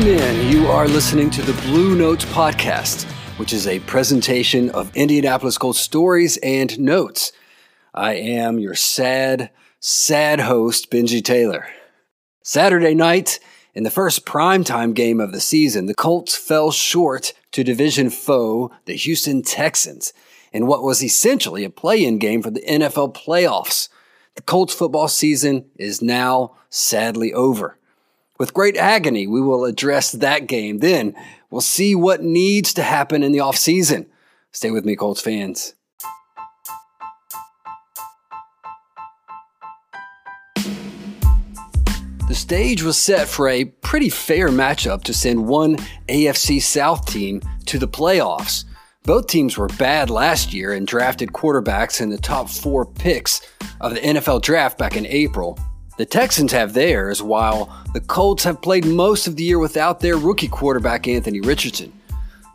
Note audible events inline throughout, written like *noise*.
Welcome in. You are listening to the Blue Notes Podcast, which is a presentation of Indianapolis Colts stories and notes. I am your sad, sad host, Benji Taylor. Saturday night, in the first primetime game of the season, the Colts fell short to division foe, the Houston Texans, in what was essentially a play in game for the NFL playoffs. The Colts football season is now sadly over. With great agony, we will address that game. Then we'll see what needs to happen in the offseason. Stay with me, Colts fans. The stage was set for a pretty fair matchup to send one AFC South team to the playoffs. Both teams were bad last year and drafted quarterbacks in the top four picks of the NFL draft back in April. The Texans have theirs, while the Colts have played most of the year without their rookie quarterback Anthony Richardson.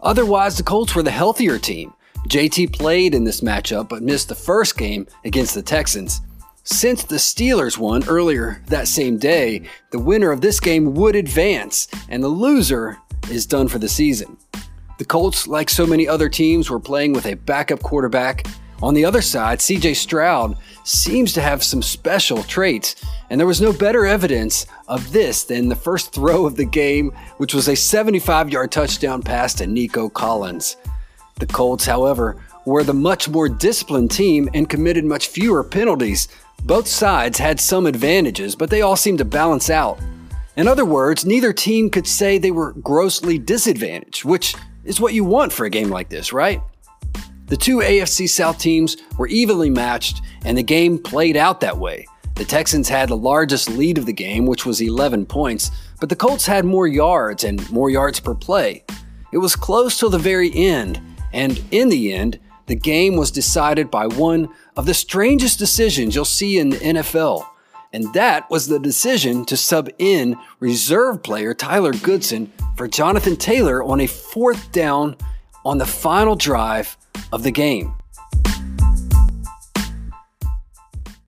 Otherwise, the Colts were the healthier team. JT played in this matchup but missed the first game against the Texans. Since the Steelers won earlier that same day, the winner of this game would advance, and the loser is done for the season. The Colts, like so many other teams, were playing with a backup quarterback. On the other side, CJ Stroud seems to have some special traits and there was no better evidence of this than the first throw of the game, which was a 75 yard touchdown pass to Nico Collins. The Colts, however, were the much more disciplined team and committed much fewer penalties. Both sides had some advantages, but they all seemed to balance out. In other words, neither team could say they were grossly disadvantaged, which is what you want for a game like this, right? The two AFC South teams were evenly matched, and the game played out that way. The Texans had the largest lead of the game, which was 11 points, but the Colts had more yards and more yards per play. It was close till the very end, and in the end, the game was decided by one of the strangest decisions you'll see in the NFL. And that was the decision to sub in reserve player Tyler Goodson for Jonathan Taylor on a fourth down on the final drive of the game.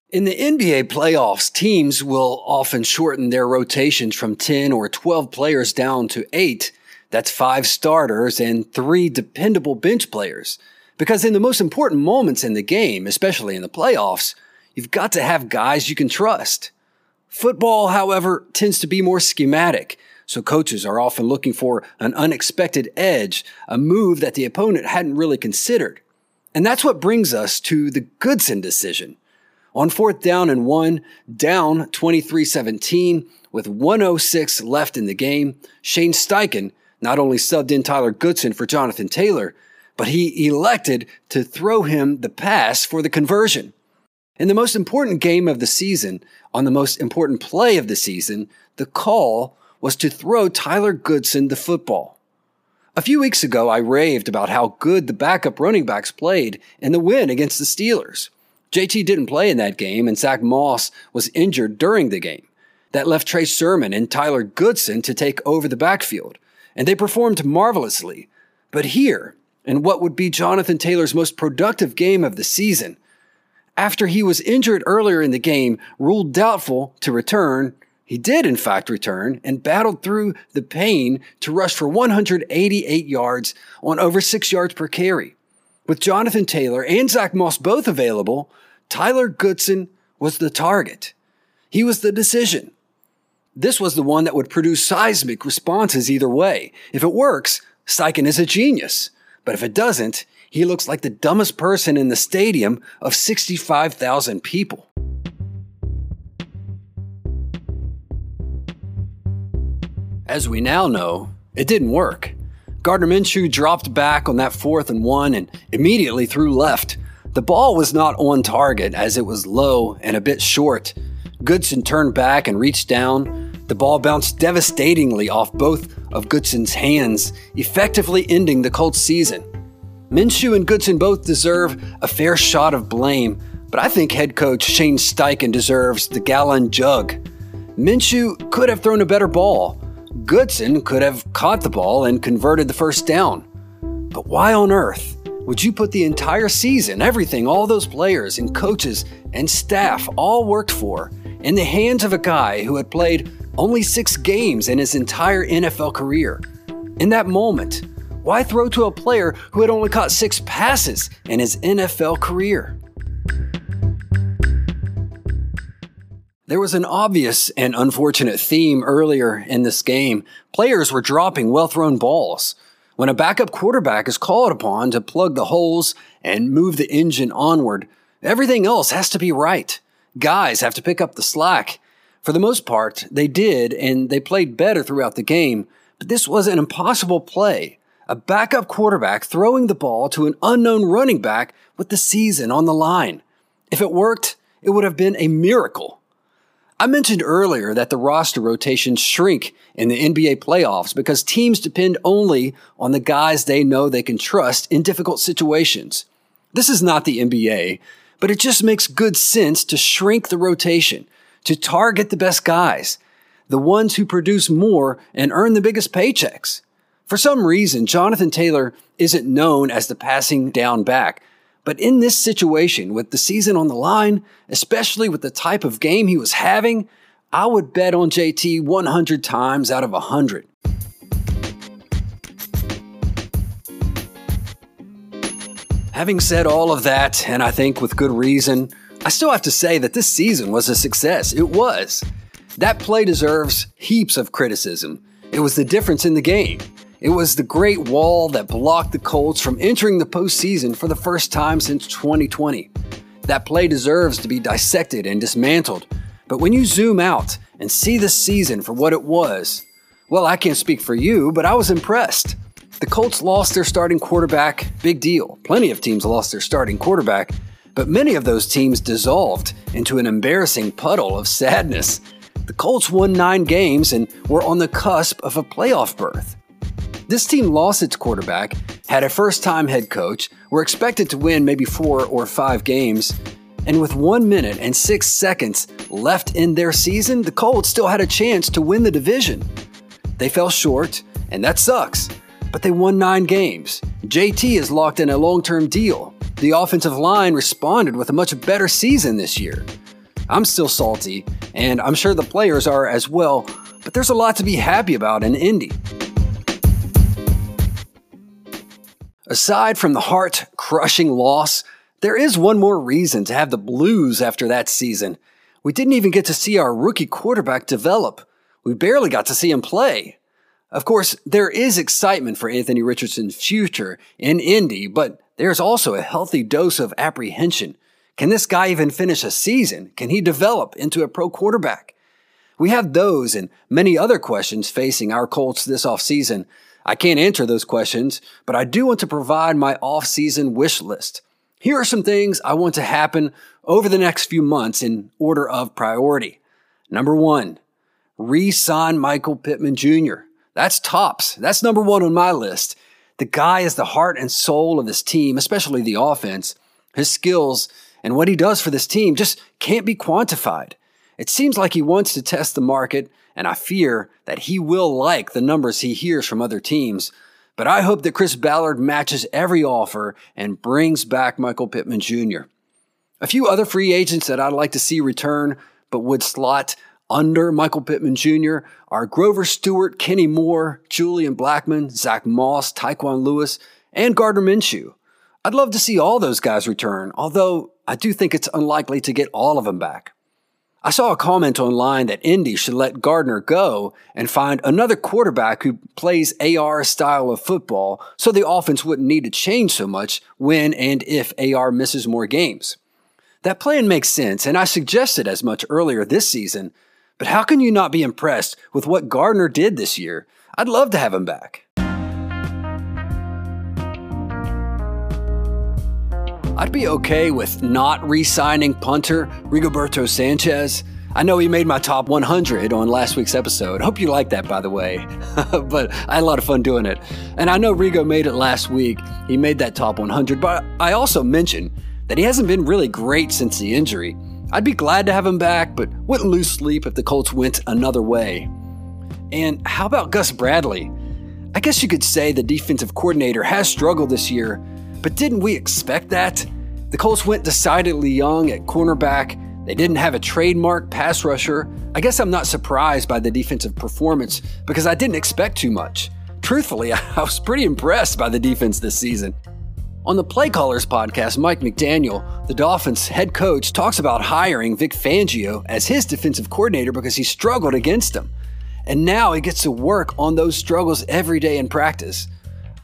In the NBA playoffs, teams will often shorten their rotations from 10 or 12 players down to 8. That's 5 starters and 3 dependable bench players. Because in the most important moments in the game, especially in the playoffs, you've got to have guys you can trust. Football, however, tends to be more schematic, so coaches are often looking for an unexpected edge, a move that the opponent hadn't really considered. And that's what brings us to the Goodson decision. On fourth down and one, down 23 17, with 106 left in the game, Shane Steichen not only subbed in Tyler Goodson for Jonathan Taylor, but he elected to throw him the pass for the conversion. In the most important game of the season, on the most important play of the season, the call was to throw Tyler Goodson the football. A few weeks ago, I raved about how good the backup running backs played in the win against the Steelers. JT didn't play in that game, and Zach Moss was injured during the game. That left Trey Sermon and Tyler Goodson to take over the backfield, and they performed marvelously. But here, in what would be Jonathan Taylor's most productive game of the season, after he was injured earlier in the game, ruled doubtful to return, he did in fact return and battled through the pain to rush for 188 yards on over 6 yards per carry. With Jonathan Taylor and Zach Moss both available, Tyler Goodson was the target. He was the decision. This was the one that would produce seismic responses either way. If it works, Steichen is a genius. But if it doesn't, he looks like the dumbest person in the stadium of 65,000 people. As we now know, it didn't work. Gardner Minshew dropped back on that fourth and one and immediately threw left. The ball was not on target as it was low and a bit short. Goodson turned back and reached down. The ball bounced devastatingly off both of Goodson's hands, effectively ending the Colts season. Minshew and Goodson both deserve a fair shot of blame, but I think head coach Shane Steichen deserves the gallon jug. Minshew could have thrown a better ball. Goodson could have caught the ball and converted the first down. But why on earth would you put the entire season, everything, all those players and coaches and staff all worked for, in the hands of a guy who had played only six games in his entire NFL career. In that moment, why throw to a player who had only caught six passes in his NFL career? There was an obvious and unfortunate theme earlier in this game. Players were dropping well thrown balls. When a backup quarterback is called upon to plug the holes and move the engine onward, everything else has to be right. Guys have to pick up the slack. For the most part, they did, and they played better throughout the game, but this was an impossible play. A backup quarterback throwing the ball to an unknown running back with the season on the line. If it worked, it would have been a miracle. I mentioned earlier that the roster rotations shrink in the NBA playoffs because teams depend only on the guys they know they can trust in difficult situations. This is not the NBA, but it just makes good sense to shrink the rotation, to target the best guys, the ones who produce more and earn the biggest paychecks. For some reason, Jonathan Taylor isn't known as the passing down back, but in this situation, with the season on the line, especially with the type of game he was having, I would bet on JT 100 times out of 100. Having said all of that, and I think with good reason, I still have to say that this season was a success. It was. That play deserves heaps of criticism. It was the difference in the game. It was the great wall that blocked the Colts from entering the postseason for the first time since 2020. That play deserves to be dissected and dismantled, but when you zoom out and see the season for what it was, well, I can't speak for you, but I was impressed. The Colts lost their starting quarterback, big deal. Plenty of teams lost their starting quarterback, but many of those teams dissolved into an embarrassing puddle of sadness. The Colts won nine games and were on the cusp of a playoff berth. This team lost its quarterback, had a first time head coach, were expected to win maybe four or five games, and with one minute and six seconds left in their season, the Colts still had a chance to win the division. They fell short, and that sucks, but they won nine games. JT is locked in a long term deal. The offensive line responded with a much better season this year. I'm still salty, and I'm sure the players are as well, but there's a lot to be happy about in Indy. Aside from the heart crushing loss, there is one more reason to have the blues after that season. We didn't even get to see our rookie quarterback develop. We barely got to see him play. Of course, there is excitement for Anthony Richardson's future in Indy, but there's also a healthy dose of apprehension. Can this guy even finish a season? Can he develop into a pro quarterback? We have those and many other questions facing our Colts this offseason, I can't answer those questions, but I do want to provide my off-season wish list. Here are some things I want to happen over the next few months in order of priority. Number one, re-sign Michael Pittman Jr. That's tops. That's number one on my list. The guy is the heart and soul of this team, especially the offense. His skills and what he does for this team just can't be quantified. It seems like he wants to test the market and I fear that he will like the numbers he hears from other teams. But I hope that Chris Ballard matches every offer and brings back Michael Pittman Jr. A few other free agents that I'd like to see return, but would slot under Michael Pittman Jr. are Grover Stewart, Kenny Moore, Julian Blackmon, Zach Moss, Tyquan Lewis, and Gardner Minshew. I'd love to see all those guys return, although I do think it's unlikely to get all of them back. I saw a comment online that Indy should let Gardner go and find another quarterback who plays AR style of football so the offense wouldn't need to change so much when and if AR misses more games. That plan makes sense, and I suggested as much earlier this season, but how can you not be impressed with what Gardner did this year? I'd love to have him back. I'd be okay with not re signing punter Rigoberto Sanchez. I know he made my top 100 on last week's episode. Hope you like that, by the way. *laughs* but I had a lot of fun doing it. And I know Rigo made it last week. He made that top 100. But I also mentioned that he hasn't been really great since the injury. I'd be glad to have him back, but wouldn't lose sleep if the Colts went another way. And how about Gus Bradley? I guess you could say the defensive coordinator has struggled this year, but didn't we expect that? The Colts went decidedly young at cornerback. They didn't have a trademark pass rusher. I guess I'm not surprised by the defensive performance because I didn't expect too much. Truthfully, *laughs* I was pretty impressed by the defense this season. On the Play Callers podcast, Mike McDaniel, the Dolphins head coach, talks about hiring Vic Fangio as his defensive coordinator because he struggled against him. And now he gets to work on those struggles every day in practice.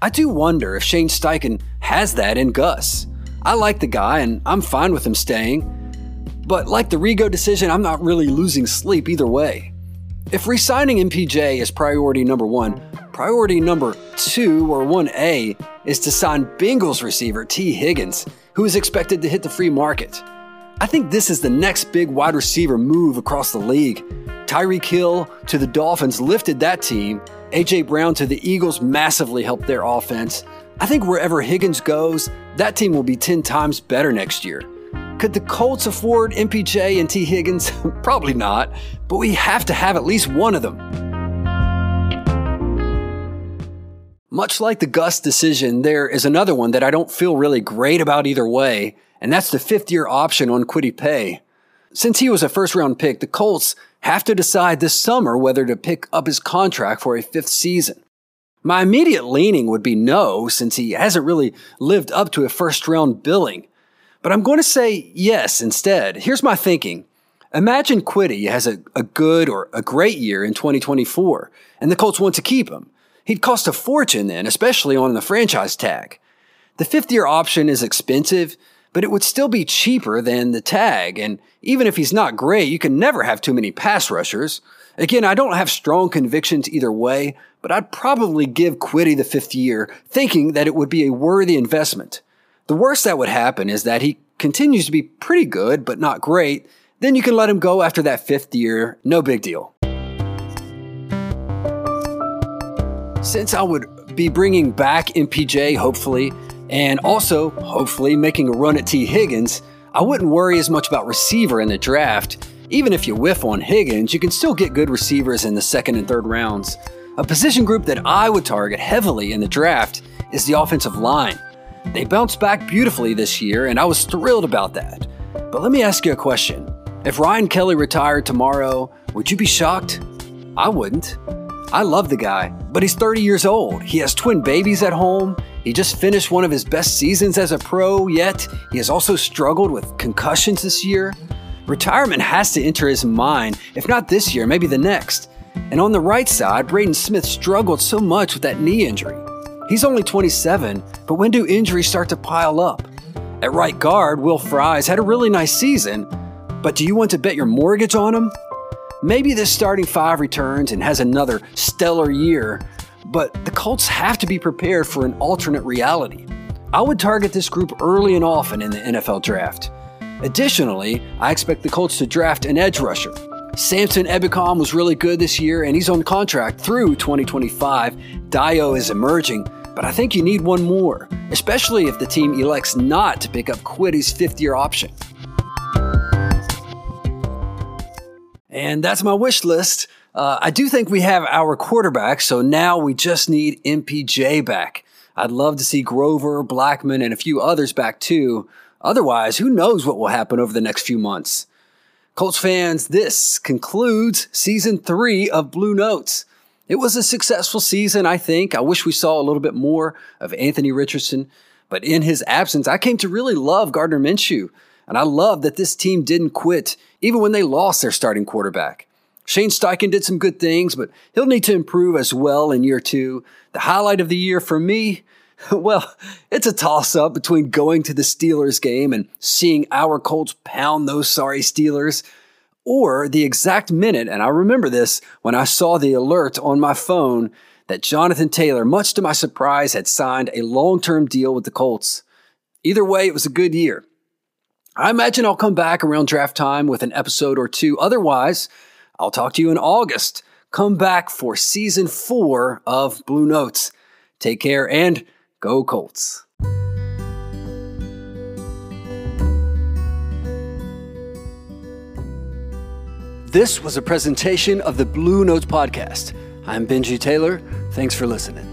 I do wonder if Shane Steichen has that in Gus. I like the guy and I'm fine with him staying. But like the Rigo decision, I'm not really losing sleep either way. If resigning MPJ is priority number one, priority number two or 1A is to sign Bengals receiver Tee Higgins, who is expected to hit the free market. I think this is the next big wide receiver move across the league. Tyreek Hill to the Dolphins lifted that team, A.J. Brown to the Eagles massively helped their offense. I think wherever Higgins goes, that team will be 10 times better next year. Could the Colts afford MPJ and Tee Higgins? *laughs* Probably not, but we have to have at least one of them. Much like the Gus decision, there is another one that I don't feel really great about either way, and that's the fifth year option on Kwity Paye. Since he was a first round pick, the Colts have to decide this summer whether to pick up his contract for a fifth season. My immediate leaning would be no, since he hasn't really lived up to a first round billing. But I'm going to say yes instead. Here's my thinking. Imagine Kwity has a, a good or a great year in 2024, and the Colts want to keep him. He'd cost a fortune then, especially on the franchise tag. The fifth year option is expensive, but it would still be cheaper than the tag. And even if he's not great, you can never have too many pass rushers. Again, I don't have strong convictions either way, but I'd probably give Kwity the fifth year, thinking that it would be a worthy investment. The worst that would happen is that he continues to be pretty good, but not great. Then you can let him go after that fifth year, no big deal. Since I would be bringing back MPJ, hopefully, and also, hopefully, making a run at Tee Higgins, I wouldn't worry as much about receiver in the draft. Even if you whiff on Higgins, you can still get good receivers in the second and third rounds. A position group that I would target heavily in the draft is the offensive line. They bounced back beautifully this year, and I was thrilled about that. But let me ask you a question. If Ryan Kelly retired tomorrow, would you be shocked? I wouldn't. I love the guy, but he's 30 years old. He has twin babies at home. He just finished one of his best seasons as a pro, yet he has also struggled with concussions this year. Retirement has to enter his mind, if not this year, maybe the next. And on the right side, Braden Smith struggled so much with that knee injury. He's only 27, but when do injuries start to pile up? At right guard, Will Fries had a really nice season, but do you want to bet your mortgage on him? Maybe this starting five returns and has another stellar year, but the Colts have to be prepared for an alternate reality. I would target this group early and often in the NFL draft. Additionally, I expect the Colts to draft an edge rusher. Samson Ebukam was really good this year and he's on contract through 2025. Dayo is emerging, but I think you need one more, especially if the team elects not to pick up Kwity's fifth year option. And that's my wish list. Uh, I do think we have our quarterback, so now we just need MPJ back. I'd love to see Grover, Blackmon, and a few others back too. Otherwise, who knows what will happen over the next few months? Colts fans, this concludes season three of Blue Notes. It was a successful season, I think. I wish we saw a little bit more of Anthony Richardson, but in his absence, I came to really love Gardner Minshew. And I love that this team didn't quit even when they lost their starting quarterback. Shane Steichen did some good things, but he'll need to improve as well in year two. The highlight of the year for me, *laughs* well, it's a toss up between going to the Steelers game and seeing our Colts pound those sorry Steelers, or the exact minute, and I remember this when I saw the alert on my phone that Jonathan Taylor, much to my surprise, had signed a long term deal with the Colts. Either way, it was a good year. I imagine I'll come back around draft time with an episode or two. Otherwise, I'll talk to you in August. Come back for season four of Blue Notes. Take care and go Colts. This was a presentation of the Blue Notes Podcast. I'm Benji Taylor. Thanks for listening.